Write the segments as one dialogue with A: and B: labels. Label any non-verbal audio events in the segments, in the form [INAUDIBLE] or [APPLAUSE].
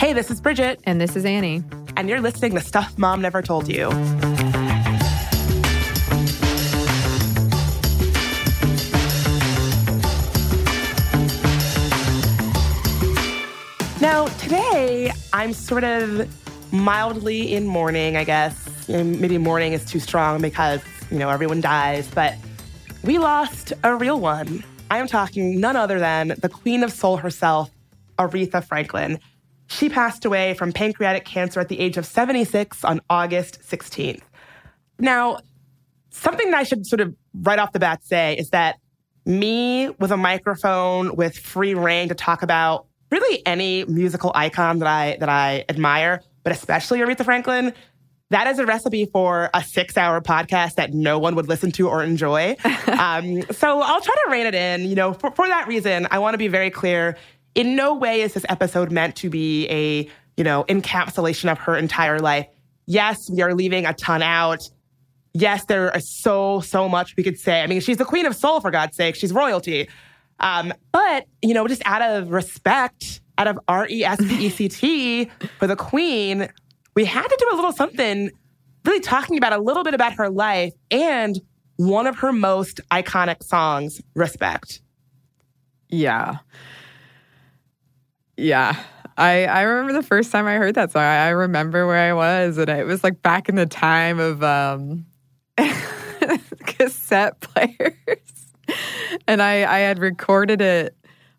A: Hey, this is Bridget.
B: And this is Annie.
A: And you're listening to Stuff Mom Never Told You. Now, today, I'm sort of mildly in mourning, I guess. Maybe mourning is too strong because, you know, everyone dies, but we lost a real one. I am talking none other than the queen of soul herself, Aretha Franklin. She passed away from pancreatic cancer at the age of 76 on August 16th. Now, something that I should sort of right off the bat say is that me with a microphone with free reign to talk about really any musical icon that I that I admire, but especially Aretha Franklin, that is a recipe for a six hour podcast that no one would listen to or enjoy. [LAUGHS] um, so I'll try to rein it in. You know, for, for that reason, I want to be very clear. In no way is this episode meant to be a, you know, encapsulation of her entire life. Yes, we are leaving a ton out. Yes, there is so, so much we could say. I mean, she's the queen of soul, for God's sake. She's royalty. Um, but, you know, just out of respect, out of R E S P E C T [LAUGHS] for the queen, we had to do a little something really talking about a little bit about her life and one of her most iconic songs, Respect.
B: Yeah. Yeah. I, I remember the first time I heard that song. I, I remember where I was, and it was like back in the time of um, [LAUGHS] cassette players and I, I had recorded it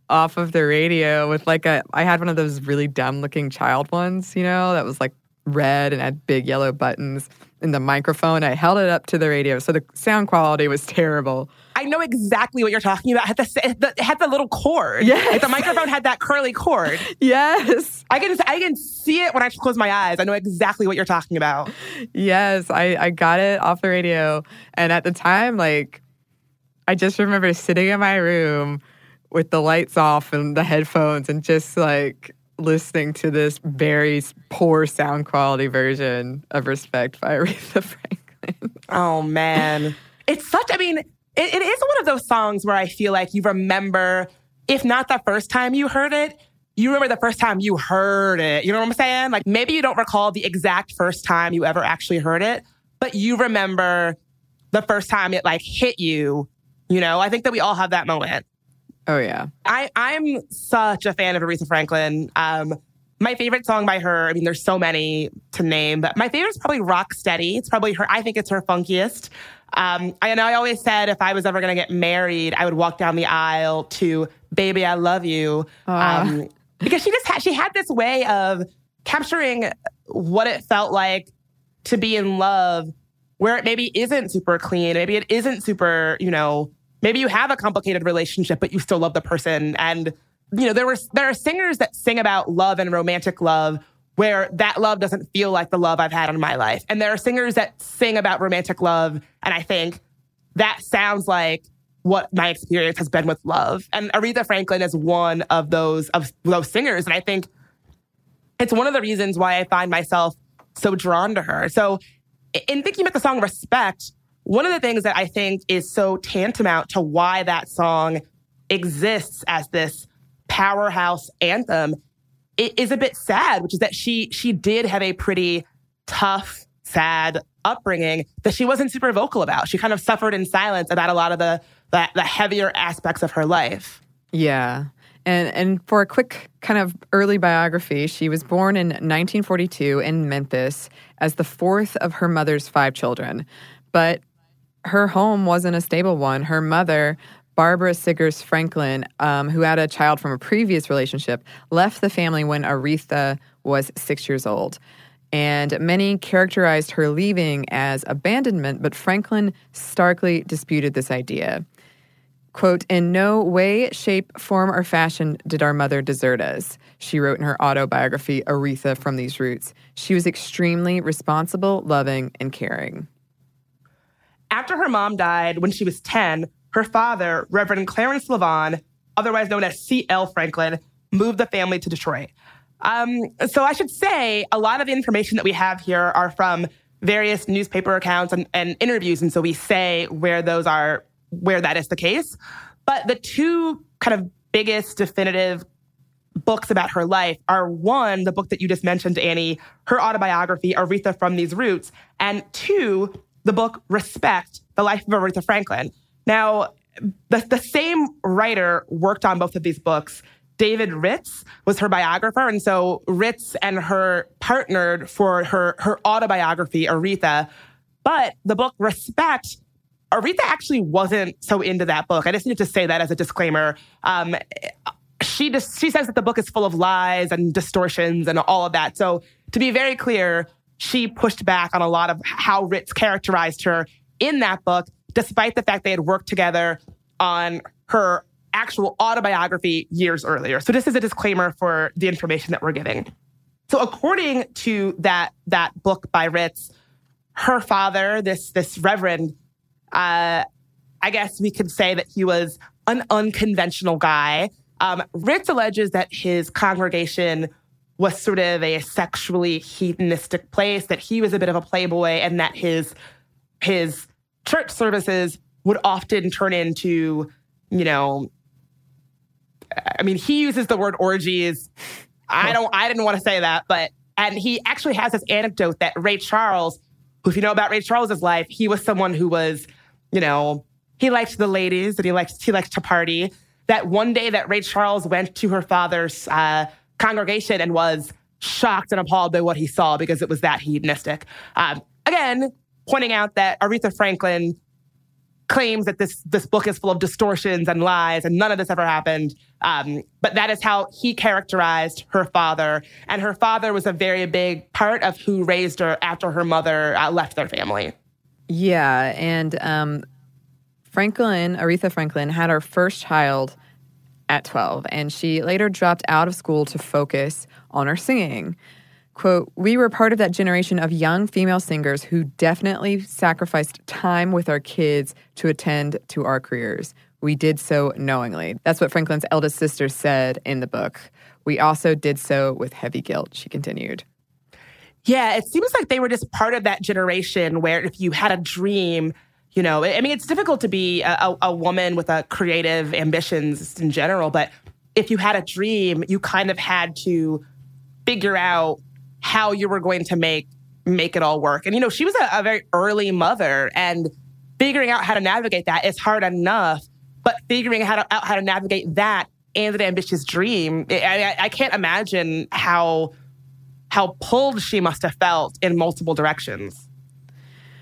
B: off of the radio with like a I had one of those really dumb looking child ones, you know, that was like red and had big yellow buttons in the microphone. I held it up to the radio, so the sound quality was terrible.
A: I know exactly what you're talking about. It had the, it had the little cord.
B: Yes.
A: Like the microphone had that curly cord. [LAUGHS]
B: Yes.
A: I can I can see it when I close my eyes. I know exactly what you're talking about.
B: Yes, I, I got it off the radio. And at the time, like I just remember sitting in my room with the lights off and the headphones and just like listening to this very poor sound quality version of Respect by [LAUGHS] Aretha Franklin.
A: Oh man. It's such, I mean, it, it is one of those songs where I feel like you remember, if not the first time you heard it, you remember the first time you heard it. You know what I'm saying? Like maybe you don't recall the exact first time you ever actually heard it, but you remember the first time it like hit you you know, I think that we all have that moment.
B: Oh yeah.
A: I I'm such a fan of Aretha Franklin. Um, my favorite song by her, I mean, there's so many to name, but my favorite is probably Rock Steady. It's probably her, I think it's her funkiest. Um, I know I always said if I was ever going to get married, I would walk down the aisle to Baby, I Love You. Um, because she just had, she had this way of capturing what it felt like to be in love where it maybe isn't super clean. Maybe it isn't super, you know, maybe you have a complicated relationship, but you still love the person. And, you know, there were, there are singers that sing about love and romantic love where that love doesn't feel like the love I've had in my life. And there are singers that sing about romantic love. And I think that sounds like what my experience has been with love. And Aretha Franklin is one of those, of those singers. And I think it's one of the reasons why I find myself so drawn to her. So in thinking about the song Respect, one of the things that I think is so tantamount to why that song exists as this powerhouse anthem is a bit sad, which is that she she did have a pretty tough, sad upbringing that she wasn't super vocal about. She kind of suffered in silence about a lot of the the, the heavier aspects of her life.
B: Yeah. And and for a quick kind of early biography, she was born in 1942 in Memphis as the fourth of her mother's five children. But her home wasn't a stable one. Her mother, Barbara Siggers Franklin, um, who had a child from a previous relationship, left the family when Aretha was six years old. And many characterized her leaving as abandonment, but Franklin starkly disputed this idea. Quote, in no way, shape, form, or fashion did our mother desert us, she wrote in her autobiography, Aretha from These Roots. She was extremely responsible, loving, and caring.
A: After her mom died when she was 10, her father, Reverend Clarence LaVaughn, otherwise known as C.L. Franklin, moved the family to Detroit. Um, so I should say a lot of the information that we have here are from various newspaper accounts and, and interviews. And so we say where those are where that is the case. But the two kind of biggest definitive books about her life are one, the book that you just mentioned, Annie, her autobiography, Aretha from These Roots, and two, the book Respect, the life of Aretha Franklin. Now, the, the same writer worked on both of these books. David Ritz was her biographer. And so Ritz and her partnered for her, her autobiography, Aretha. But the book Respect, Aretha actually wasn't so into that book. I just need to say that as a disclaimer. Um, she just she says that the book is full of lies and distortions and all of that. So to be very clear, she pushed back on a lot of how Ritz characterized her in that book, despite the fact they had worked together on her actual autobiography years earlier. So this is a disclaimer for the information that we're giving. So according to that that book by Ritz, her father, this this reverend, uh, I guess we could say that he was an unconventional guy. Um, Ritz alleges that his congregation was sort of a sexually hedonistic place, that he was a bit of a playboy, and that his his church services would often turn into, you know, I mean, he uses the word orgies. I don't, I didn't want to say that, but, and he actually has this anecdote that Ray Charles, who, if you know about Ray Charles's life, he was someone who was, you know, he liked the ladies and he liked, he liked to party. That one day that Ray Charles went to her father's uh, congregation and was shocked and appalled by what he saw because it was that hedonistic. Um, again, pointing out that Aretha Franklin claims that this this book is full of distortions and lies, and none of this ever happened. Um, but that is how he characterized her father, and her father was a very big part of who raised her after her mother uh, left their family.
B: Yeah, and um, Franklin, Aretha Franklin, had her first child at 12, and she later dropped out of school to focus on her singing. Quote, we were part of that generation of young female singers who definitely sacrificed time with our kids to attend to our careers. We did so knowingly. That's what Franklin's eldest sister said in the book. We also did so with heavy guilt, she continued.
A: Yeah, it seems like they were just part of that generation where if you had a dream, you know, I mean, it's difficult to be a, a woman with a creative ambitions in general, but if you had a dream, you kind of had to figure out how you were going to make make it all work. And you know, she was a, a very early mother, and figuring out how to navigate that is hard enough. But figuring how to, out how to navigate that and an ambitious dream, I, I can't imagine how how pulled she must have felt in multiple directions.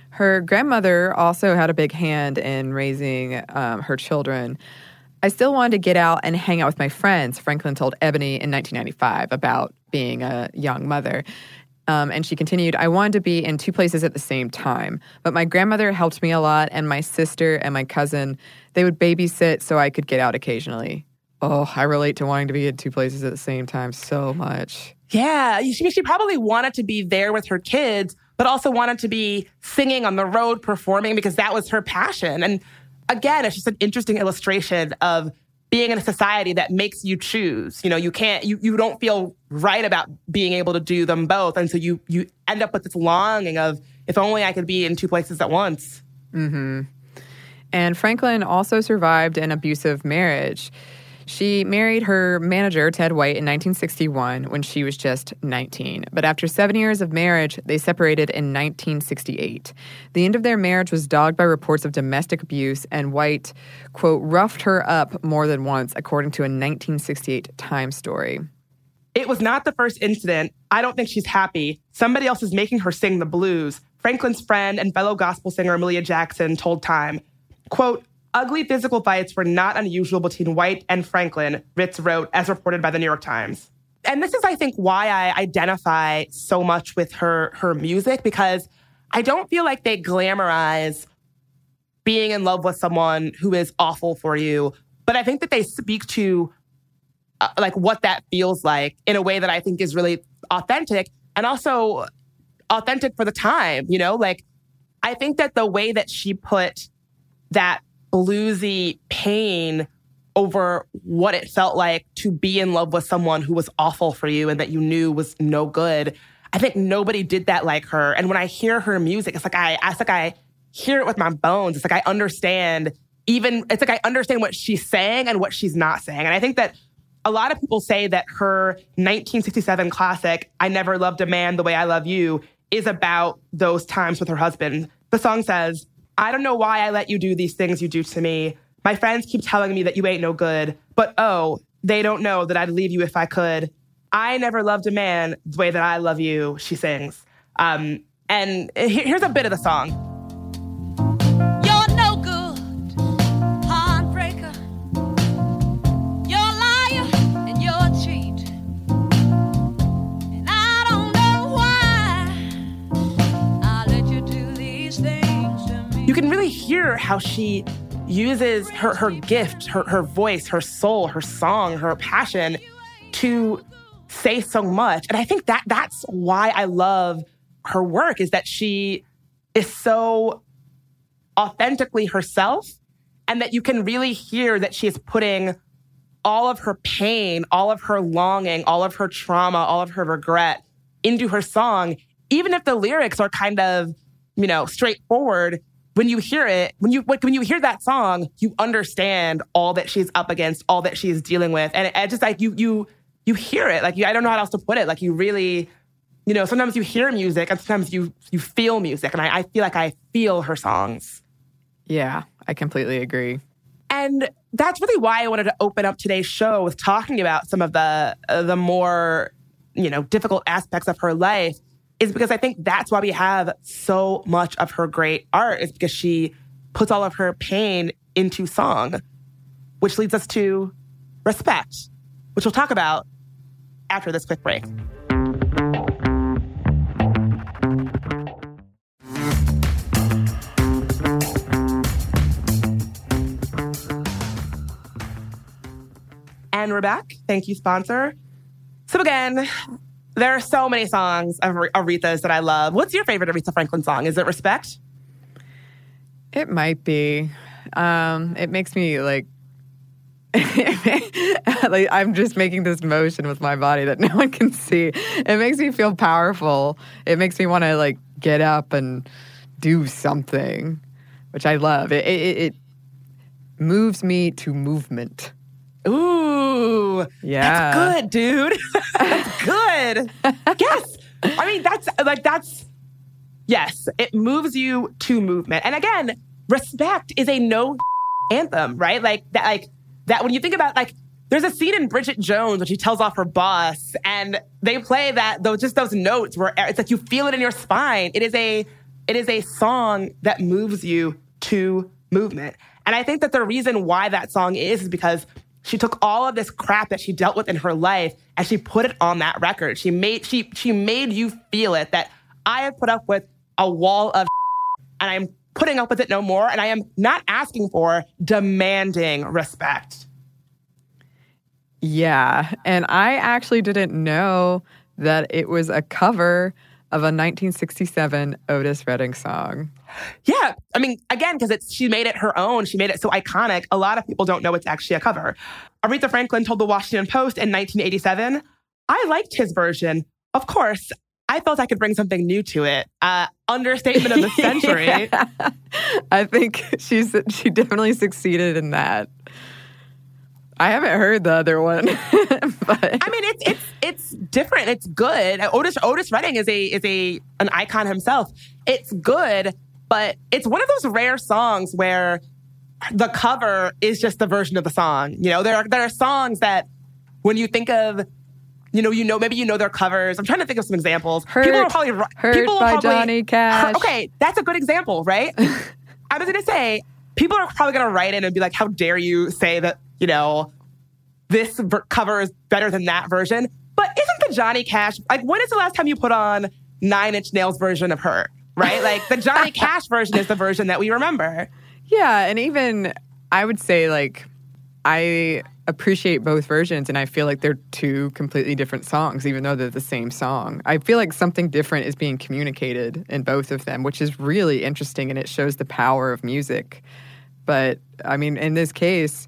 B: Her grandmother also had a big hand in raising um, her children. I still wanted to get out and hang out with my friends, Franklin told Ebony in 1995 about being a young mother. Um, and she continued, I wanted to be in two places at the same time. But my grandmother helped me a lot, and my sister and my cousin, they would babysit so I could get out occasionally. Oh, I relate to wanting to be in two places at the same time so much.
A: Yeah, she, she probably wanted to be there with her kids, but also wanted to be singing on the road, performing because that was her passion. And again, it's just an interesting illustration of being in a society that makes you choose. You know, you can't, you, you don't feel right about being able to do them both. And so you, you end up with this longing of, if only I could be in two places at once.
B: Mm-hmm. And Franklin also survived an abusive marriage. She married her manager, Ted White, in 1961 when she was just 19. But after seven years of marriage, they separated in 1968. The end of their marriage was dogged by reports of domestic abuse, and White, quote, roughed her up more than once, according to a 1968 Time story.
A: It was not the first incident. I don't think she's happy. Somebody else is making her sing the blues. Franklin's friend and fellow gospel singer Mahalia Jackson told Time, quote, Ugly physical fights were not unusual between White and Franklin, Ritz wrote, as reported by the New York Times. And this is, I think, why I identify so much with her her music because I don't feel like they glamorize being in love with someone who is awful for you, but I think that they speak to uh, like what that feels like in a way that I think is really authentic and also authentic for the time. You know, like I think that the way that she put that bluesy pain over what it felt like to be in love with someone who was awful for you and that you knew was no good. I think nobody did that like her. And when I hear her music, it's like I, it's like I hear it with my bones. It's like I understand even, it's like I understand what she's saying and what she's not saying. And I think that a lot of people say that her 1967 classic, I Never Loved a Man the Way I Love You, is about those times with her husband. The song says, I don't know why I let you do these things you do to me. My friends keep telling me that you ain't no good, but oh, they don't know that I'd leave you if I could. I never loved a man the way that I love you, she sings. Um, and here's a bit of the song. Hear how she uses her, her gift, her, her voice, her soul, her song, her passion to say so much. And I think that that's why I love her work is that she is so authentically herself and that you can really hear that she is putting all of her pain, all of her longing, all of her trauma, all of her regret into her song, even if the lyrics are kind of, you know, straightforward when you hear it, when you when you hear that song, you understand all that she's up against, all that she's dealing with, and it, it just like you you you hear it. Like you, I don't know how else to put it. Like you really, you know, sometimes you hear music, and sometimes you you feel music, and I, I feel like I feel her songs.
B: Yeah, I completely agree.
A: And that's really why I wanted to open up today's show with talking about some of the uh, the more you know difficult aspects of her life is because I think that's why we have so much of her great art is because she puts all of her pain into song, which leads us to respect, which we'll talk about after this quick break. And we're back. Thank you, sponsor. So, again, there are so many songs of Aretha's that I love. What's your favorite Aretha Franklin song? Is it Respect?
B: It might be. Um, it makes me like [LAUGHS] like I'm just making this motion with my body that [LAUGHS] no one can see. It makes me feel powerful. It makes me want to like get up and do something, which I love. It, it, it moves me to movement.
A: Ooh, yeah, that's good, dude. [LAUGHS] that's good. yes, I mean that's like that's yes. It moves you to movement, and again, respect is a no [LAUGHS] anthem, right? Like that, like that. When you think about like, there's a scene in Bridget Jones when she tells off her boss, and they play that those just those notes where it's like you feel it in your spine. It is a it is a song that moves you to movement. And I think that the reason why that song is is because she took all of this crap that she dealt with in her life and she put it on that record. She made she she made you feel it that I have put up with a wall of [LAUGHS] and I'm putting up with it no more and I am not asking for demanding respect.
B: Yeah, and I actually didn't know that it was a cover of a 1967 Otis Redding song.
A: Yeah, I mean, again, because it's she made it her own. She made it so iconic. A lot of people don't know it's actually a cover. Aretha Franklin told the Washington Post in 1987, "I liked his version. Of course, I felt I could bring something new to it. Uh, understatement of the [LAUGHS] century. yeah.
B: I think she's she definitely succeeded in that. I haven't heard the other one, [LAUGHS] but
A: I mean, it's it's it's different. It's good. Otis Otis Redding is a is a an icon himself. It's good, but it's one of those rare songs where the cover is just the version of the song. You know, there are there are songs that when you think of you know, you know, maybe you know their covers. I'm trying to think of some examples.
B: Hurt, people are probably hurt people by probably, Johnny Cash.
A: Okay, that's a good example, right? [LAUGHS] I was going to say people are probably going to write in and be like, "How dare you say that?" You know, this ver- cover is better than that version. But isn't the Johnny Cash like? When is the last time you put on Nine Inch Nails version of Hurt? Right? Like the Johnny [LAUGHS] Cash version is the version that we remember.
B: Yeah, and even I would say like I appreciate both versions and I feel like they're two completely different songs even though they're the same song. I feel like something different is being communicated in both of them, which is really interesting and it shows the power of music. But I mean, in this case,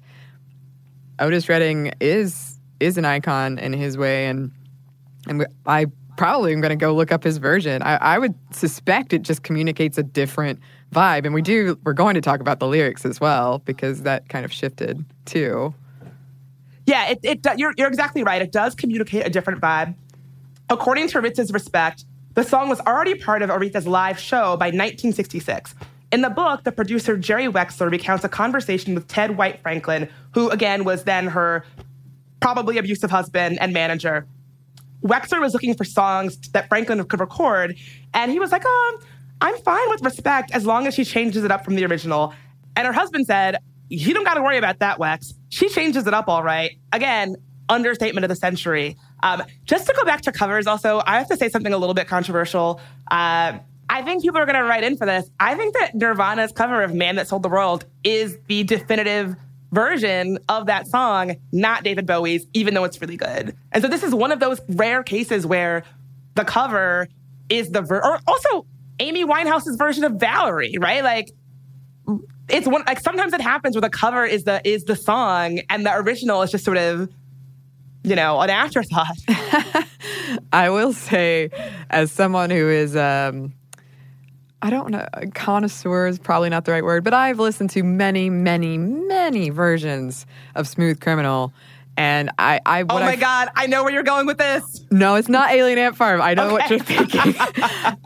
B: Otis Redding is is an icon in his way and and I probably am going to go look up his version. I, I, would suspect it just communicates a different vibe. And we do, we're going to talk about the lyrics as well because that kind of shifted too.
A: Yeah, it, it you're, you're exactly right. It does communicate a different vibe. According to Aretha's Respect, the song was already part of Aretha's live show by 1966. In the book, the producer Jerry Wexler recounts a conversation with Ted White Franklin, who again was then her probably abusive husband and manager. Wexler was looking for songs that Franklin could record, and he was like, "Oh, I'm fine with respect as long as she changes it up from the original." And her husband said, "You don't got to worry about that, Wex. She changes it up all right." Again, understatement of the century. Um, just to go back to covers, also, I have to say something a little bit controversial. Uh, I think people are going to write in for this. I think that Nirvana's cover of Man That Sold the World is the definitive version of that song, not David Bowie's, even though it's really good. And so this is one of those rare cases where the cover is the ver- or also Amy Winehouse's version of Valerie, right? Like it's one like sometimes it happens where the cover is the is the song and the original is just sort of you know an afterthought. [LAUGHS]
B: I will say, as someone who is um, I don't know, connoisseur is probably not the right word, but I've listened to many, many, many versions of Smooth Criminal. And I, I
A: oh my
B: I,
A: god, I know where you're going with this.
B: No, it's not Alien Ant Farm. I know okay. what you're thinking. [LAUGHS]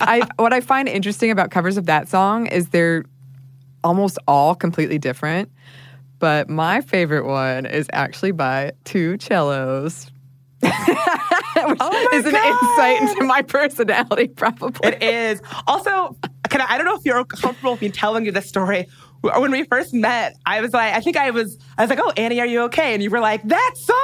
B: I, what I find interesting about covers of that song is they're almost all completely different. But my favorite one is actually by two cellos. Which
A: oh
B: is [LAUGHS]
A: an
B: insight into my personality, probably.
A: It is. Also, I, don't know if you're comfortable with me telling you this story. When we first met, I was like, I think I was, I was like, oh, Annie, are you okay? And you were like, that
B: song.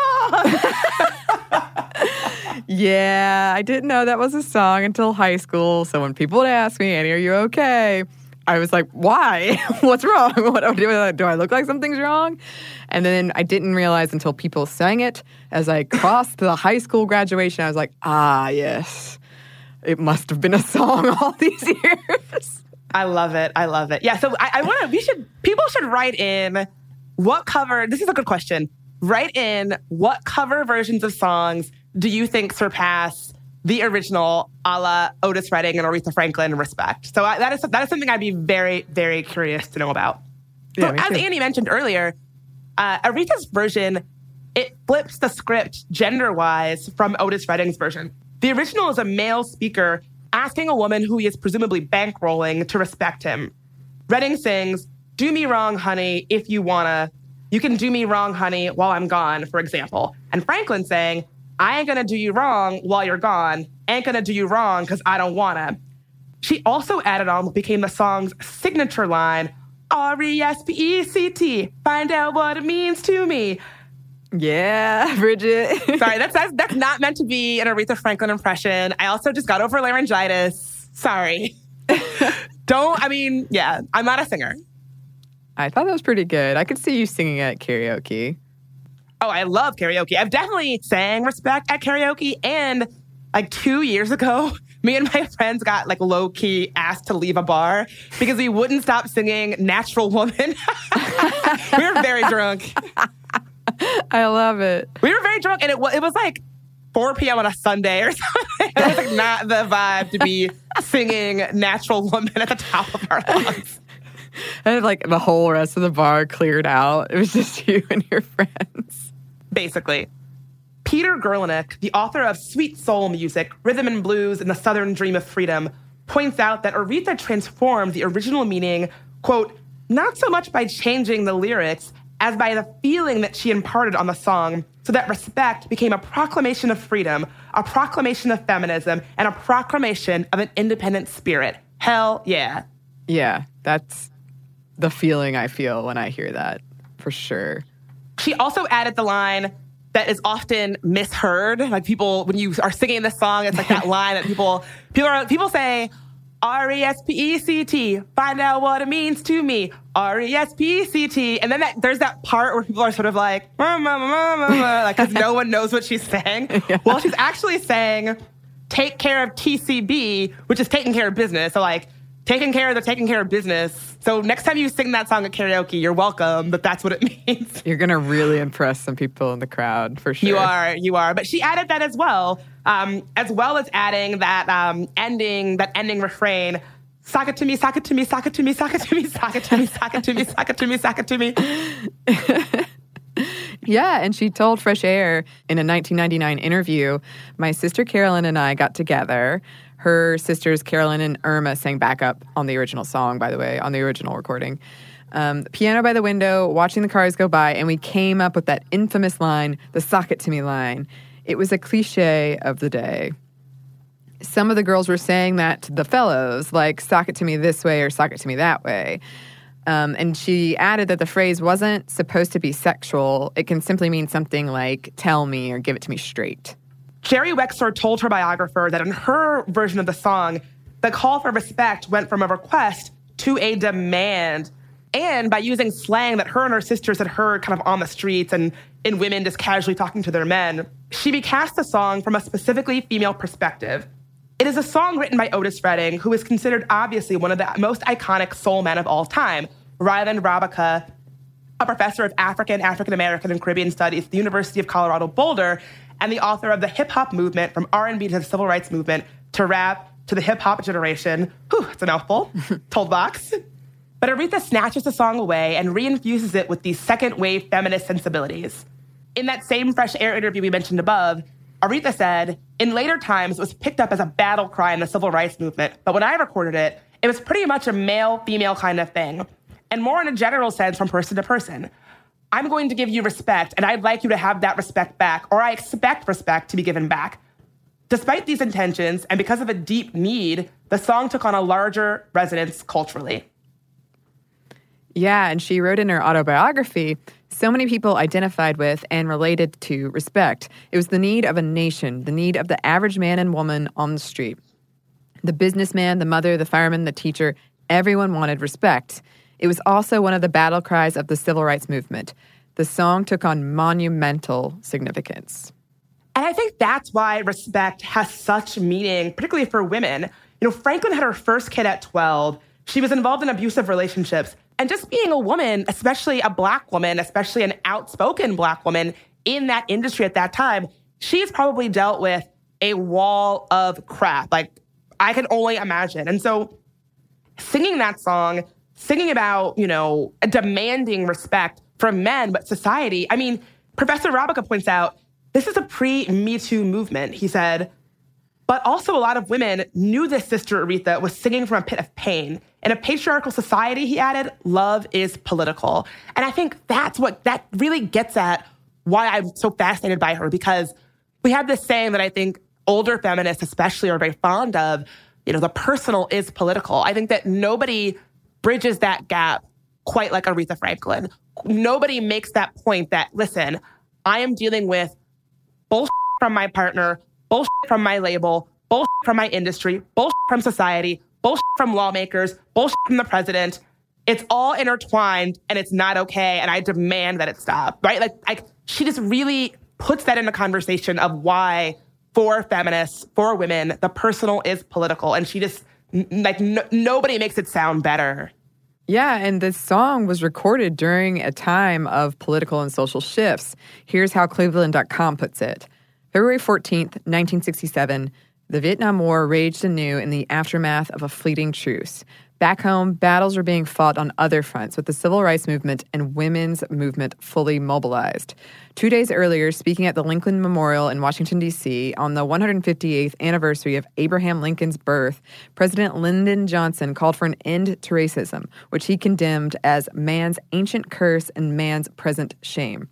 B: [LAUGHS] yeah, I didn't know that was a song until high school. So when people would ask me, Annie, are you okay? I was like, why? [LAUGHS] What's wrong? [LAUGHS] What do I? Do I look like something's wrong? And then I didn't realize until people sang it as I crossed the high school graduation. I was like, ah, yes it must have been a song [LAUGHS] all these years.
A: I love it. I love it. Yeah. So I, I want to, we should, people should write in what cover, this is a good question. Write in what cover versions of songs do you think surpass the original a la Otis Redding and Aretha Franklin respect? So I, that, is, that is something I'd be very, very curious to know about. Yeah, so as too. Annie mentioned earlier, uh, Aretha's version, it flips the script gender wise from Otis Redding's version. The original is a male speaker asking a woman who he is presumably bankrolling to respect him. Redding sings, Do me wrong, honey, if you wanna. You can do me wrong, honey, while I'm gone, for example. And Franklin saying, I ain't gonna do you wrong while you're gone. Ain't gonna do you wrong because I don't wanna. She also added on what became the song's signature line R E S P E C T, find out what it means to me.
B: Yeah, [LAUGHS] Bridget.
A: Sorry, that's, that's that's not meant to be an Aretha Franklin impression. I also just got over laryngitis. Sorry. [LAUGHS] Don't. I mean, yeah, I'm not a singer.
B: I thought that was pretty good. I could see you singing at karaoke.
A: Oh, I love karaoke. I've definitely sang respect at karaoke, and like two years ago, [LAUGHS] me and my friends got like low key asked to leave a bar because we wouldn't stop singing "Natural Woman." we were very drunk. [LAUGHS]
B: I love it.
A: We were very drunk, and it was, it was like 4 p.m. on a Sunday or [LAUGHS] something. it was like not the vibe to be [LAUGHS] singing Natural Woman at the top of our lungs.
B: And like the whole rest of the bar cleared out. It was just you and your friends.
A: Basically. Peter Guralnick, the author of Sweet Soul Music, Rhythm and Blues, and The Southern Dream of Freedom, points out that Aretha transformed the original meaning, quote, not so much by changing the lyrics as by the feeling that she imparted on the song, so that respect became a proclamation of freedom, a proclamation of feminism, and a proclamation of an independent spirit. Hell yeah.
B: Yeah, that's the feeling I feel when I hear that, for sure.
A: She also added the line that is often misheard. Like people, when you are singing this song, it's like that [LAUGHS] line that people people are people say, R E S P E C T. Find out what it means to me. R E S P E C T. And then that, there's that part where people are sort of like, [LAUGHS] like, because no one knows what she's saying. [LAUGHS] Yeah. Well, she's actually saying, take care of TCB, which is taking care of business. So, like, taking care of the taking care of business. So next time you sing that song at karaoke, you're welcome, but that's what it [LAUGHS] means.
B: You're gonna really impress some people in the crowd for sure.
A: You are, you are. But she added that as well, um, as well as adding that um, ending, that ending refrain. Sock to me, sock to me, sock to me, sock to me, sock to me, sock to me, sock to me, sock to me. [LAUGHS]
B: Yeah, and she told Fresh Air in a 1999 interview My sister Carolyn and I got together. Her sisters Carolyn and Irma sang backup on the original song, by the way, on the original recording. Um, piano by the window, watching the cars go by, and we came up with that infamous line, the sock it to me line. It was a cliche of the day. Some of the girls were saying that to the fellows, like, sock it to me this way or sock it to me that way. Um, and she added that the phrase wasn't supposed to be sexual. It can simply mean something like tell me or give it to me straight.
A: Jerry Wexler told her biographer that in her version of the song, the call for respect went from a request to a demand. And by using slang that her and her sisters had heard kind of on the streets and in women just casually talking to their men, she recast the song from a specifically female perspective. It is a song written by Otis Redding, who is considered obviously one of the most iconic soul men of all time. Reiland Rabaka, a professor of African, African American, and Caribbean Studies at the University of Colorado Boulder, and the author of the hip hop movement from R&B to the civil rights movement to rap to the hip hop generation. Whew, it's a mouthful. [LAUGHS] Told Vox. But Aretha snatches the song away and reinfuses it with these second wave feminist sensibilities. In that same Fresh Air interview we mentioned above, Aretha said, in later times, it was picked up as a battle cry in the civil rights movement, but when I recorded it, it was pretty much a male female kind of thing, and more in a general sense from person to person. I'm going to give you respect, and I'd like you to have that respect back, or I expect respect to be given back. Despite these intentions, and because of a deep need, the song took on a larger resonance culturally.
B: Yeah, and she wrote in her autobiography so many people identified with and related to respect. It was the need of a nation, the need of the average man and woman on the street. The businessman, the mother, the fireman, the teacher, everyone wanted respect. It was also one of the battle cries of the civil rights movement. The song took on monumental significance.
A: And I think that's why respect has such meaning, particularly for women. You know, Franklin had her first kid at 12. She was involved in abusive relationships. And just being a woman, especially a black woman, especially an outspoken black woman in that industry at that time, she's probably dealt with a wall of crap. Like, I can only imagine. And so, singing that song, singing about, you know, demanding respect from men, but society, I mean, Professor Rabaka points out this is a pre Me Too movement. He said, but also, a lot of women knew this sister Aretha was singing from a pit of pain. In a patriarchal society, he added, love is political. And I think that's what that really gets at why I'm so fascinated by her because we have this saying that I think older feminists, especially, are very fond of. You know, the personal is political. I think that nobody bridges that gap quite like Aretha Franklin. Nobody makes that point that, listen, I am dealing with bullshit from my partner, bullshit from my label, bullshit from my industry, bullshit from society, bullshit from lawmakers, bullshit from the president. It's all intertwined and it's not okay. And I demand that it stop, right? Like, like she just really puts that in a conversation of why for feminists, for women, the personal is political. And she just, like, nobody makes it sound better.
B: Yeah, and this song was recorded during a time of political and social shifts. Here's how Cleveland.com puts it. February 14th, 1967, the Vietnam War raged anew in the aftermath of a fleeting truce. Back home, battles were being fought on other fronts with the civil rights movement and women's movement fully mobilized. Two days earlier, speaking at the Lincoln Memorial in Washington, D.C., on the 158th anniversary of Abraham Lincoln's birth, President Lyndon Johnson called for an end to racism, which he condemned as man's ancient curse and man's present shame.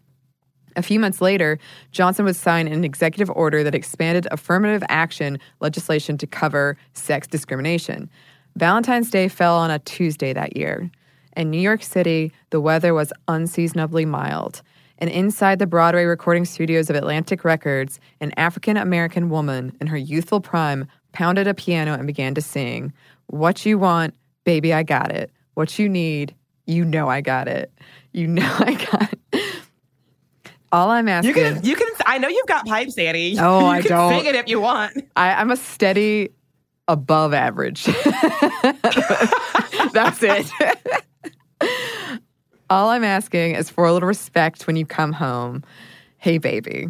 B: A few months later, Johnson would sign an executive order that expanded affirmative action legislation to cover sex discrimination. Valentine's Day fell on a Tuesday that year. In New York City, the weather was unseasonably mild. And inside the Broadway recording studios of Atlantic Records, an African American woman in her youthful prime pounded a piano and began to sing, What you want, baby, I got it. What you need, you know I got it. You know [LAUGHS] I got it. All I'm asking.
A: You can, you can. I know you've got pipes, Annie.
B: Oh, [LAUGHS]
A: you
B: I
A: can
B: don't.
A: Sing it if you want.
B: I, I'm a steady above average. [LAUGHS] That's it. [LAUGHS] All I'm asking is for a little respect when you come home. Hey, baby.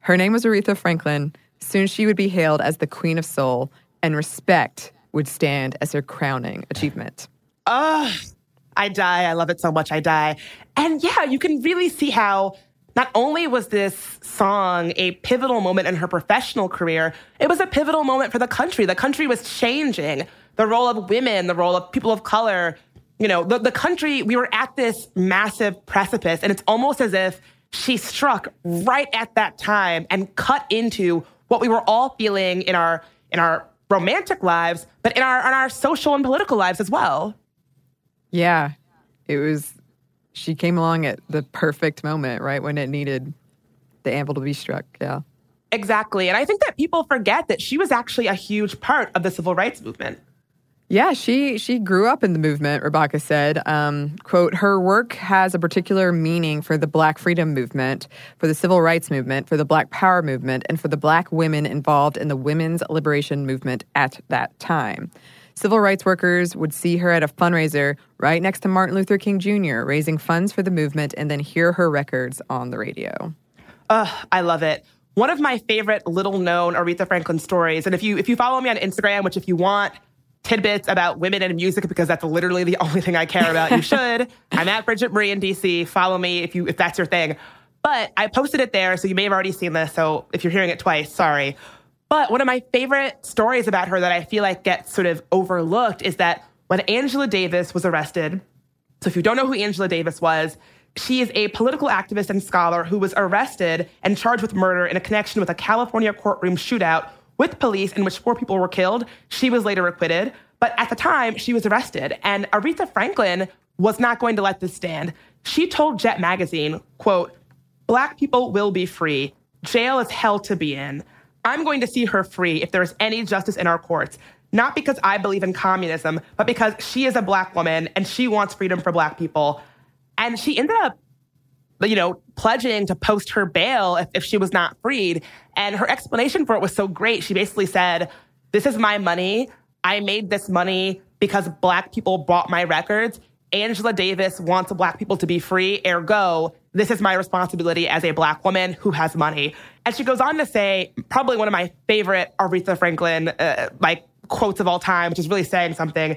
B: Her name was Aretha Franklin. Soon she would be hailed as the Queen of Soul, and respect would stand as her crowning achievement.
A: Ugh, I die. I love it so much. I die. And yeah, you can really see how not only was this song a pivotal moment in her professional career, it was a pivotal moment for the country. The country was changing. The role of women, the role of people of color, you know, the, the country, we were at this massive precipice. And it's almost as if she struck right at that time and cut into what we were all feeling in our in our romantic lives, but in our in our social and political lives as well.
B: Yeah. It was she came along at the perfect moment, right when it needed the anvil to be struck. Yeah.
A: Exactly. And I think that people forget that she was actually a huge part of the civil rights movement.
B: Yeah, she she grew up in the movement. Rabaka said, um, "quote Her work has a particular meaning for the Black freedom movement, for the civil rights movement, for the Black Power movement, and for the Black women involved in the women's liberation movement at that time." Civil rights workers would see her at a fundraiser right next to Martin Luther King Jr., raising funds for the movement, and then hear her records on the radio.
A: Ugh, I love it. One of my favorite little known Aretha Franklin stories, and if you if you follow me on Instagram, which if you want tidbits about women and music because that's literally the [LAUGHS] only thing I care about, you [LAUGHS] should. I'm at Bridget Marie in DC. Follow me if you if that's your thing. But I posted it there, so you may have already seen this. So if you're hearing it twice, sorry. But one of my favorite stories about her that I feel like gets sort of overlooked is that when Angela Davis was arrested, so if you don't know who Angela Davis was, she is a political activist and scholar who was arrested and charged with murder in a connection with a California courtroom shootout with police in which four people were killed. She was later acquitted, but at the time she was arrested. And Aretha Franklin was not going to let this stand. She told Jet magazine, quote, Black people will be free. Jail is hell to be in. I'm going to see her free if there's any justice in our courts. Not because I believe in communism, but because she is a black woman and she wants freedom for black people. And she ended up, you know, pledging to post her bail if, if she was not freed. And her explanation for it was so great. She basically said, This is my money. I made this money because black people bought my records. Angela Davis wants black people to be free, ergo, this is my responsibility as a black woman who has money. And she goes on to say, probably one of my favorite Aretha Franklin uh, like quotes of all time, which is really saying something.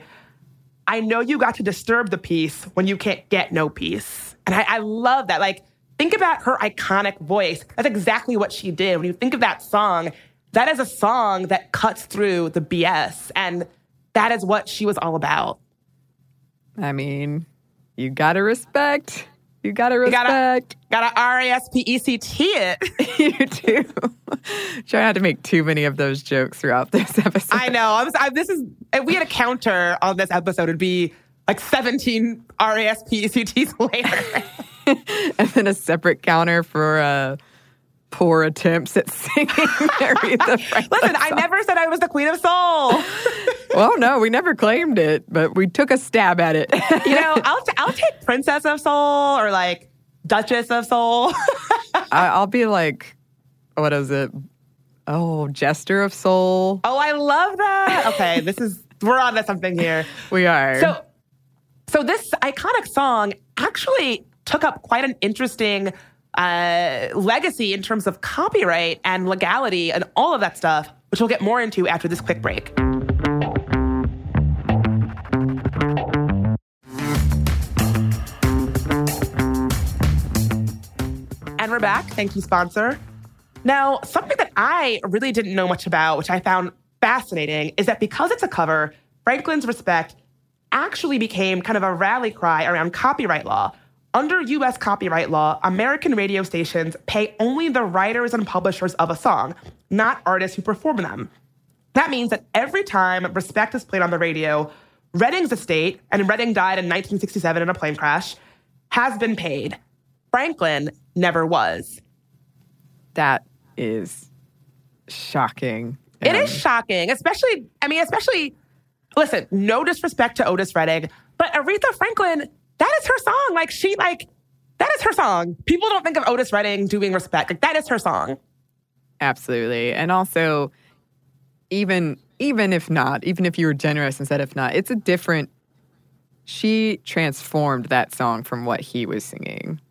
A: I know you got to disturb the peace when you can't get no peace. And I, I love that. Like, think about her iconic voice. That's exactly what she did. When you think of that song, that is a song that cuts through the BS. And that is what she was all about.
B: I mean, you gotta respect. You gotta respect.
A: You gotta, gotta R A S P E C T it. [LAUGHS]
B: you do. Try not to make too many of those jokes throughout this episode.
A: I know. I was. I, this is. If we had a counter on this episode, it'd be like seventeen R A S P E C T's later, [LAUGHS]
B: and then a separate counter for. Uh, poor attempts at [LAUGHS] singing Aretha
A: Franklin. Listen, I never said I was the queen of soul. [LAUGHS]
B: well, no, we never claimed it, but we took a stab at it.
A: you know, [LAUGHS] I'll t- I'll take princess of soul or like duchess of soul.
B: I- will be like, what is it? Oh, jester of soul.
A: Oh, I love that. Okay, this is we're on to something here.
B: We are.
A: So, so this iconic song actually took up quite an interesting uh, legacy in terms of copyright and legality and all of that stuff, which we'll get more into after this quick break. And we're back. Thank you, sponsor. Now, something that I really didn't know much about, which I found fascinating, is that because it's a cover, Franklin's Respect actually became kind of a rally cry around copyright law under US copyright law, American radio stations pay only the writers and publishers of a song, not artists who perform them. That means that every time Respect is played on the radio, Redding's estate, and Redding died in 1967 in a plane crash, has been paid. Franklin never was.
B: That is shocking.
A: It is um, shocking, especially, I mean, especially, listen, no disrespect to Otis Redding, but Aretha Franklin that is her song. Like she like that is her song. People don't think of Otis Redding doing respect. Like that is her song.
B: Absolutely. And also even even if not, even if you were generous and said if not, it's a different she transformed that song from what he was singing.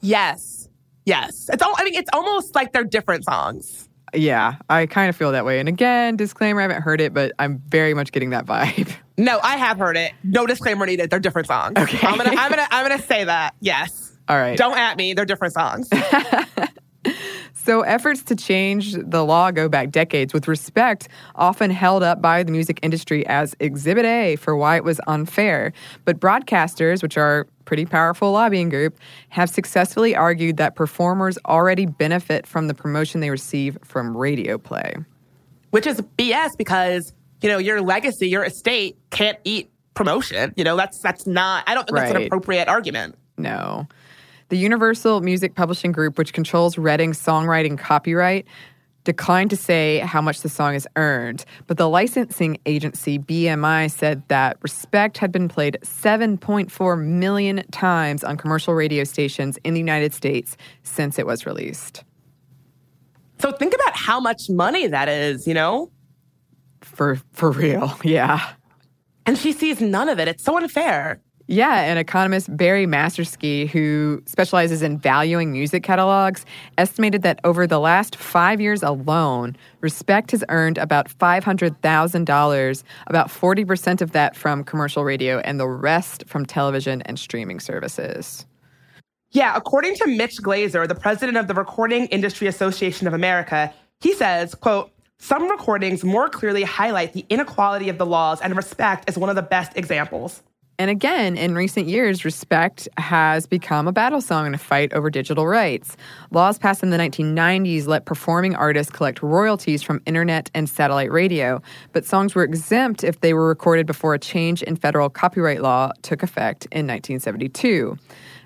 A: Yes. Yes. It's all I mean it's almost like they're different songs.
B: Yeah, I kind of feel that way. And again, disclaimer, I haven't heard it, but I'm very much getting that vibe. [LAUGHS]
A: No, I have heard it. No disclaimer needed. They're different songs.
B: Okay.
A: I'm gonna I'm gonna I'm gonna say that. Yes.
B: All right.
A: Don't at me. They're different songs. [LAUGHS]
B: So, efforts to change the law go back decades, with respect often held up by the music industry as Exhibit A for why it was unfair. But broadcasters, which are pretty powerful lobbying group, have successfully argued that performers already benefit from the promotion they receive from radio play.
A: Which is BS because, you know, your legacy, your estate can't eat promotion. You know, that's that's not I don't think that's an appropriate argument.
B: No. The Universal Music Publishing Group, which controls Redding's songwriting copyright, declined to say how much the song has earned, but the licensing agency BMI said that Respect had been played 7.4 million times on commercial radio stations in the United States since it was released.
A: So think about how much money that is, you know?
B: For for real. [LAUGHS] Yeah.
A: And she sees none of it. It's so unfair.
B: Yeah, and economist Barry Massarsky, who specializes in valuing music catalogs, estimated that over the last five years alone, Respect has earned about $500,000, about 40% of that from commercial radio, and the rest from television and streaming services.
A: Yeah, according to Mitch Glazier, the president of the Recording Industry Association of America, he says, quote, some recordings more clearly highlight the inequality of the laws and respect is one of the best examples.
B: And again, in recent years, Respect has become a battle song in a fight over digital rights. Laws passed in the 1990s let performing artists collect royalties from internet and satellite radio, but songs were exempt if they were recorded before a change in federal copyright law took effect in 1972.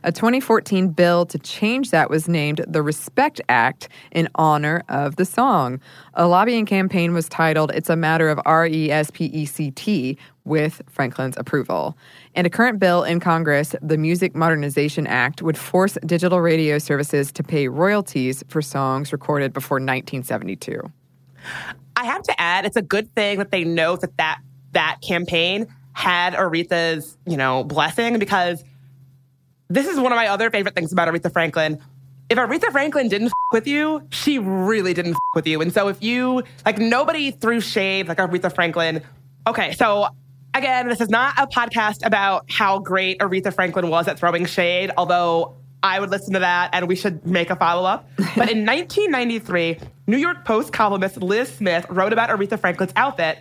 B: A 2014 bill to change that was named the Respect Act in honor of the song. A lobbying campaign was titled It's a Matter of R E S P E C T with Franklin's approval. And a current bill in Congress, the Music Modernization Act, would force digital radio services to pay royalties for songs recorded before 1972.
A: I have to add, it's a good thing that they know that that, that campaign had Aretha's, you know, blessing because this is one of my other favorite things about Aretha Franklin. If Aretha Franklin didn't f- with you, she really didn't f- with you. And so if you, like, nobody threw shade like Aretha Franklin. Okay, so again, this is not a podcast about how great Aretha Franklin was at throwing shade, although I would listen to that and we should make a follow up. [LAUGHS] But in 1993, New York Post columnist Liz Smith wrote about Aretha Franklin's outfit.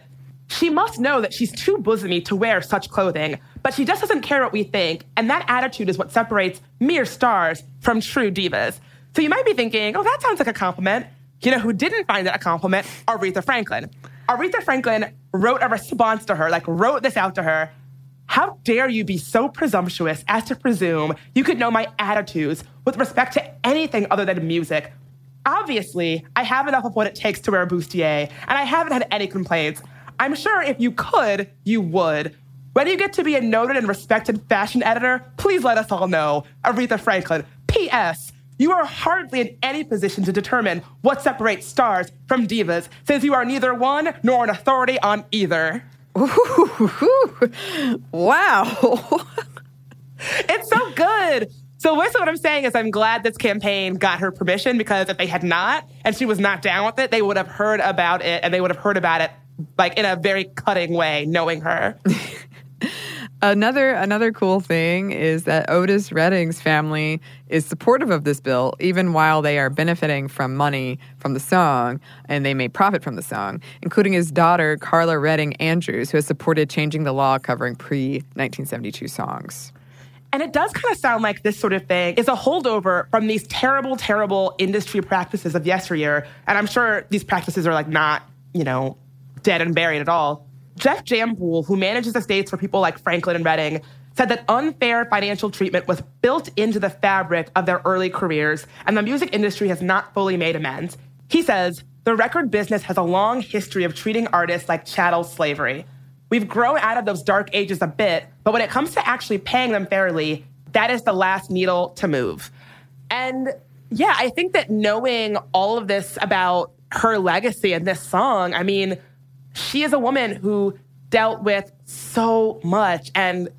A: She must know that she's too bosomy to wear such clothing, but she just doesn't care what we think, and that attitude is what separates mere stars from true divas. So you might be thinking, oh, that sounds like a compliment. You know who didn't find it a compliment? Aretha Franklin. Aretha Franklin wrote a response to her, like wrote this out to her. How dare you be so presumptuous as to presume you could know my attitudes with respect to anything other than music? Obviously, I have enough of what it takes to wear a bustier, and I haven't had any complaints. I'm sure if you could, you would. When you get to be a noted and respected fashion editor, please let us all know. Aretha Franklin. P.S. You are hardly in any position to determine what separates stars from divas, since you are neither one nor an authority on either.
B: Ooh, wow. [LAUGHS]
A: It's so good. So basically what I'm saying is I'm glad this campaign got her permission because if they had not and she was not down with it, they would have heard about it and they would have heard about it like in a very cutting way, knowing her. [LAUGHS]
B: Another another cool thing is that Otis Redding's family is supportive of this bill, even while they are benefiting from money from the song, and they may profit from the song, including his daughter Karla Redding Andrews, who has supported changing the law covering pre 1972 songs.
A: And it does kind of sound like this sort of thing is a holdover from these terrible, terrible industry practices of yesteryear. And I'm sure these practices are like not, you know, dead and buried at all. Jeff Jampol, who manages estates for people like Franklin and Redding, said that unfair financial treatment was built into the fabric of their early careers, and the music industry has not fully made amends. He says, the record business has a long history of treating artists like chattel slavery. We've grown out of those dark ages a bit, but when it comes to actually paying them fairly, that is the last needle to move. And yeah, I think that knowing all of this about her legacy and this song, I mean, she is a woman who dealt with so much. And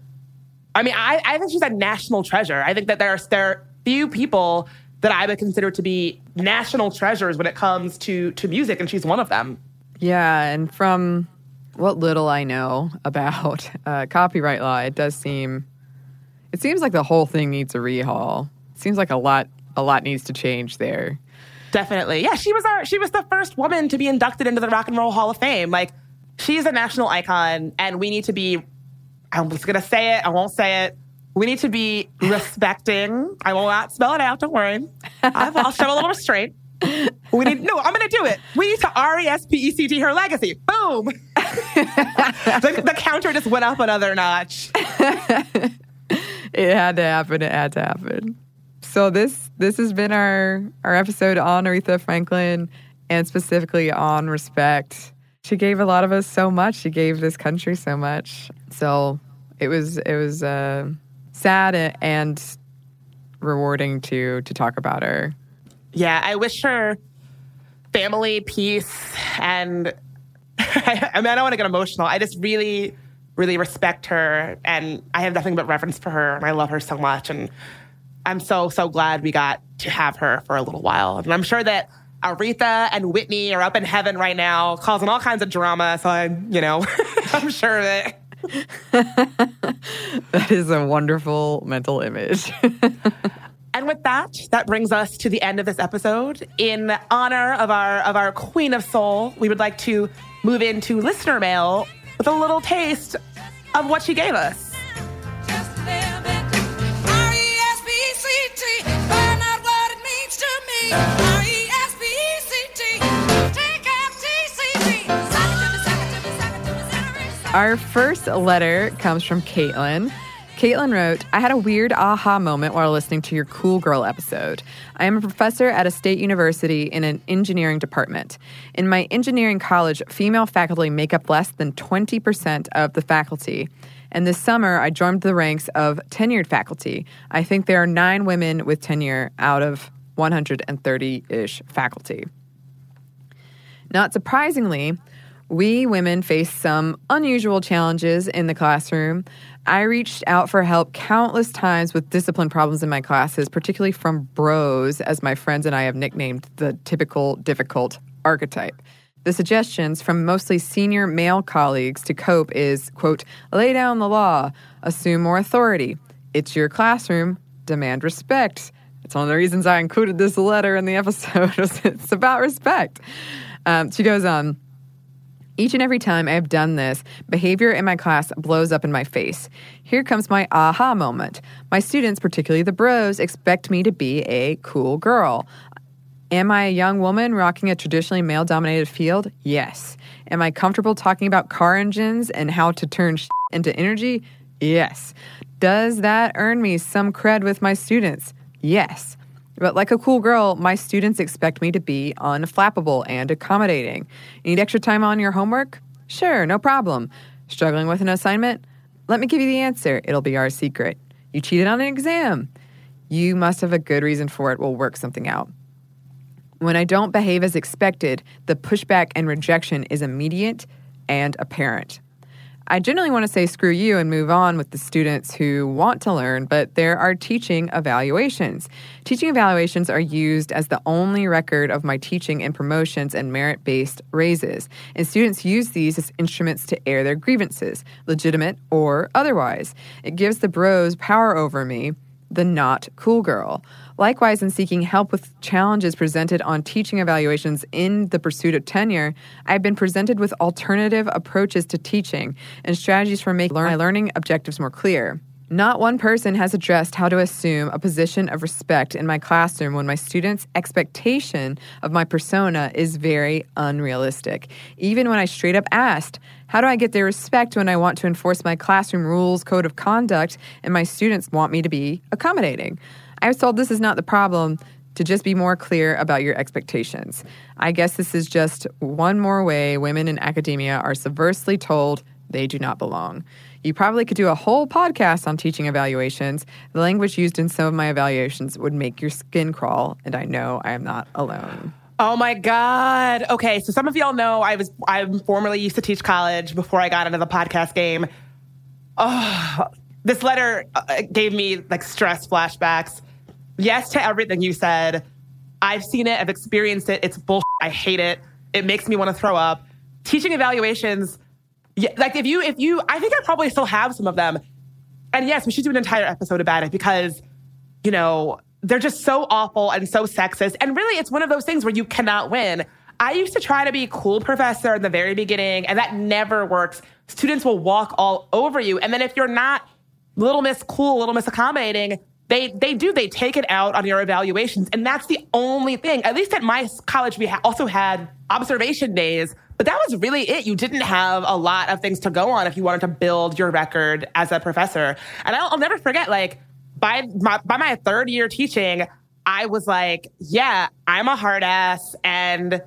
A: I mean, I, I think she's a national treasure. I think that there are, there are few people that I would consider to be national treasures when it comes to, to music, and she's one of them.
B: Yeah, and from what little I know about [LAUGHS] uh, copyright law, it does seem it seems like the whole thing needs a rehaul. seems like a lot a lot needs to change there.
A: Definitely. Yeah, she was our she was the first woman to be inducted into the Rock and Roll Hall of Fame. Like she's a national icon and we need to be I'm just going to say it, I won't say it. We need to be [LAUGHS] respecting. I will not spell it out, don't worry. I'll show a little restraint. We need no, I'm gonna do it. We need to R E S P E C T her legacy. Boom. [LAUGHS] the, the counter just went up another notch. [LAUGHS]
B: it had to happen. It had to happen. So this this has been our our episode on Aretha Franklin and specifically on respect. She gave a lot of us so much. She gave this country so much. So it was it was uh, sad and rewarding to to talk about her.
A: Yeah, I wish her family peace and I, [LAUGHS] I mean I don't want to get emotional. I just really really respect her and I have nothing but reverence for her and I love her so much and I'm so so glad we got to have her for a little while. And I'm sure that Aretha and Whitney are up in heaven right now causing all kinds of drama, so I'm, you know, [LAUGHS] I'm sure that [LAUGHS]
B: that is a wonderful mental image. [LAUGHS]
A: And with that, that brings us to the end of this episode. In honor of our of our Queen of Soul, we would like to move into listener mail with a little taste of what she gave us.
B: Our first letter comes from Caitlin. Caitlin wrote, I had a weird aha moment while listening to your Cool Girl episode. I am a professor at a state university in an engineering department. In my engineering college, female faculty make up less than 20% of the faculty. And this summer, I joined the ranks of tenured faculty. I think there are nine women with tenure out of 130 ish faculty. Not surprisingly, we women face some unusual challenges in the classroom. I reached out for help countless times with discipline problems in my classes, particularly from bros, as my friends and I have nicknamed the typical difficult archetype. The suggestions from mostly senior male colleagues to cope is, quote, lay down the law, assume more authority. It's your classroom, demand respect. It's one of the reasons I included this letter in the [LAUGHS] episode. it's about respect. Um, she goes on. Each and every time I have done this, behavior in my class blows up in my face. Here comes my aha moment. My students, particularly the bros, expect me to be a cool girl. Am I a young woman rocking a traditionally male dominated field? Yes. Am I comfortable talking about car engines and how to turn sh- into energy? Yes. Does that earn me some cred with my students? Yes. But like a cool girl, my students expect me to be unflappable and accommodating. Need extra time on your homework? Sure, no problem. Struggling with an assignment? Let me give you the answer. It'll be our secret. You cheated on an exam. You must have a good reason for it. We'll work something out. When I don't behave as expected, the pushback and rejection is immediate and apparent. I generally want to say screw you and move on with the students who want to learn, but there are teaching evaluations. Teaching evaluations are used as the only record of my teaching and promotions and merit based raises, and students use these as instruments to air their grievances, legitimate or otherwise. It gives the bros power over me, the not cool girl. Likewise, in seeking help with challenges presented on teaching evaluations in the pursuit of tenure, I've been presented with alternative approaches to teaching and strategies for making my learning objectives more clear. Not one person has addressed how to assume a position of respect in my classroom when my students' expectation of my persona is very unrealistic. Even when I straight up asked, How do I get their respect when I want to enforce my classroom rules, code of conduct, and my students want me to be accommodating? I was told this is not the problem, to just be more clear about your expectations. I guess this is just one more way women in academia are subversely told they do not belong. You probably could do a whole podcast on teaching evaluations. The language used in some of my evaluations would make your skin crawl, and I know I am not alone.
A: Oh my God. Okay, so some of y'all know I was I formerly used to teach college before I got into the podcast game. Oh, this letter uh, gave me like stress flashbacks yes to everything you said. I've seen it, I've experienced it. It's bullshit. I hate it. It makes me want to throw up. Teaching evaluations, yeah, like if you, if you, I think I probably still have some of them. And yes, we should do an entire episode about it because, you know, they're just so awful and so sexist. And really, it's one of those things where you cannot win. I used to try to be cool professor in the very beginning, and that never works. Students will walk all over you. And then if you're not little miss cool, little miss accommodating, they they do they take it out on your evaluations. And that's the only thing. At least at my college we ha- also had observation days. But that was really it. You didn't have a lot of things to go on if you wanted to build your record as a professor. And i'll, I'll never forget like by my, by my third year teaching i was like yeah i'm a hard ass. And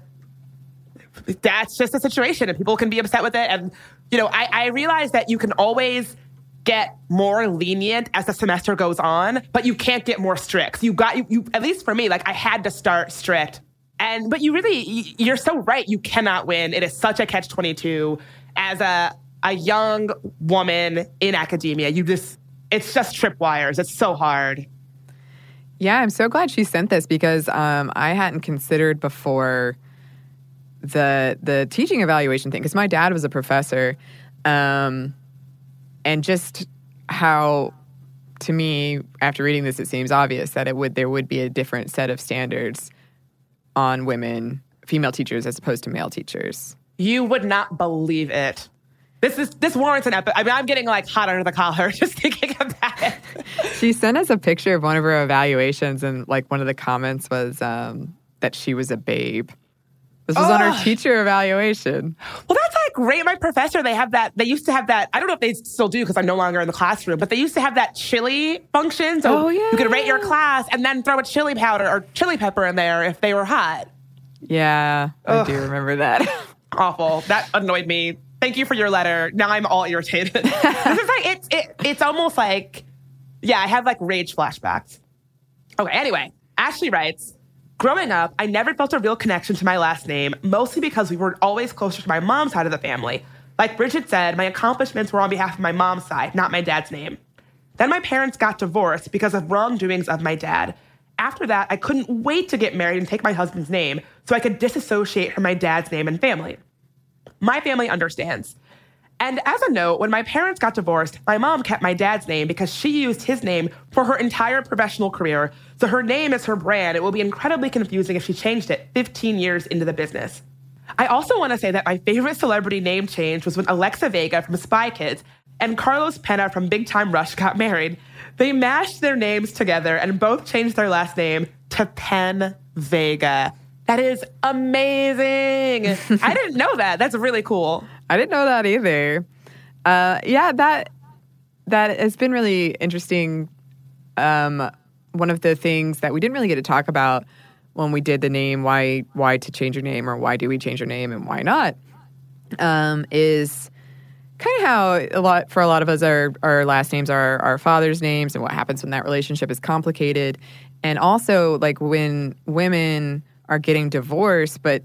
A: that's just a situation. And people can be upset with it. And you know i, I realized that you can always get more lenient as the semester goes on, but you can't get more strict. You got you, you at least for me, like I had to start strict. And but you really you're so right. You cannot win. It is such a catch twenty two as a a young woman in academia. You just it's just tripwires. It's so hard.
B: Yeah, I'm so glad she sent this because um, I hadn't considered before the the teaching evaluation thing because my dad was a professor. Um, and just how to me after reading this it seems obvious that it would there would be a different set of standards on women female teachers as opposed to male teachers
A: you would not believe it this is this warrants an episode. I mean, I'm getting like hot under the collar [LAUGHS] just thinking about it.
B: she sent us a picture of one of her evaluations, and like one of the comments was um, that she was a babe. This was on her teacher evaluation.
A: Well, that's like great. My professor, they have that. They used to have that. I don't know if they still do because I'm no longer in the classroom, but they used to have that chili function. So
B: oh, yeah.
A: you could rate your class and then throw a chili powder or chili pepper in there if they were hot.
B: Yeah, Ugh. I do remember that. [LAUGHS]
A: Awful. That annoyed me. Thank you for your letter. Now I'm all irritated. [LAUGHS] this is like it's it, it's almost like yeah, I have like rage flashbacks. Okay, anyway, Ashley writes. Growing up, I never felt a real connection to my last name, mostly because we were always closer to my mom's side of the family. Like Bridget said, my accomplishments were on behalf of my mom's side, not my dad's name. Then my parents got divorced because of wrongdoings of my dad. After that, I couldn't wait to get married and take my husband's name so I could disassociate from my dad's name and family. My family understands. And as a note, when my parents got divorced, my mom kept my dad's name because she used his name for her entire professional career. So her name is her brand. It will be incredibly confusing if she changed it 15 years into the business. I also want to say that my favorite celebrity name change was when Alexa Vega from Spy Kids and Carlos Pena from Big Time Rush got married. They mashed their names together and both changed their last name to Penn Vega. That is amazing. [LAUGHS] I didn't know that. That's really cool.
B: I didn't know that either. Uh, yeah, that that has been really interesting. Um, one of the things that we didn't really get to talk about when we did the name, why why to change your name or why do we change your name and why not, um, is kind of how a lot for a lot of us our our last names are our father's names and what happens when that relationship is complicated, and also like when women are getting divorced, but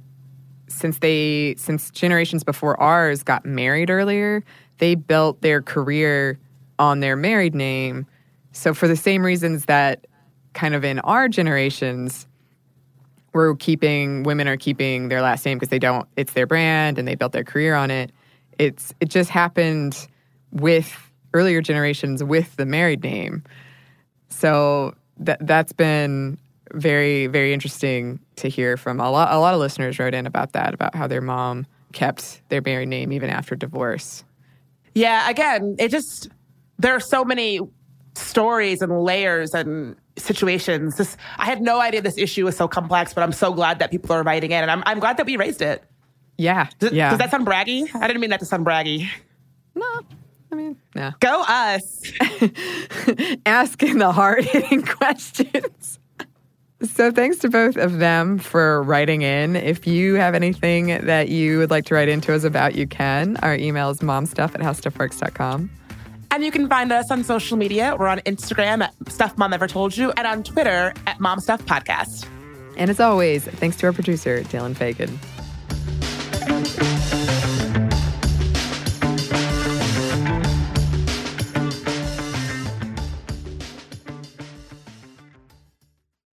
B: since they since generations before ours got married earlier, they built their career on their married name. So for the same reasons that kind of in our generations we're keeping women are keeping their last name because they don't it's their brand and they built their career on it. It's it just happened with earlier generations with the married name. So that that's been very very interesting to hear from a lot a lot of listeners wrote in about that about how their mom kept their married name even after divorce.
A: Yeah, again, it just there are so many stories and layers and situations. This I had no idea this issue was so complex, but I'm so glad that people are writing in and I'm I'm glad that we raised it.
B: Yeah.
A: Does,
B: yeah.
A: does that sound braggy? I didn't mean that to sound braggy.
B: No. I mean, no.
A: Go us. [LAUGHS]
B: Asking the hard hitting [LAUGHS] questions. So, thanks to both of them for writing in. If you have anything that you would like to write into us about, you can. Our email is momstuff at howstuffworks.com.
A: And you can find us on social media. We're on Instagram at Stuff Mom Never Told You and on Twitter at Mom Stuff Podcast.
B: And as always, thanks to our producer, Dylan Fagan.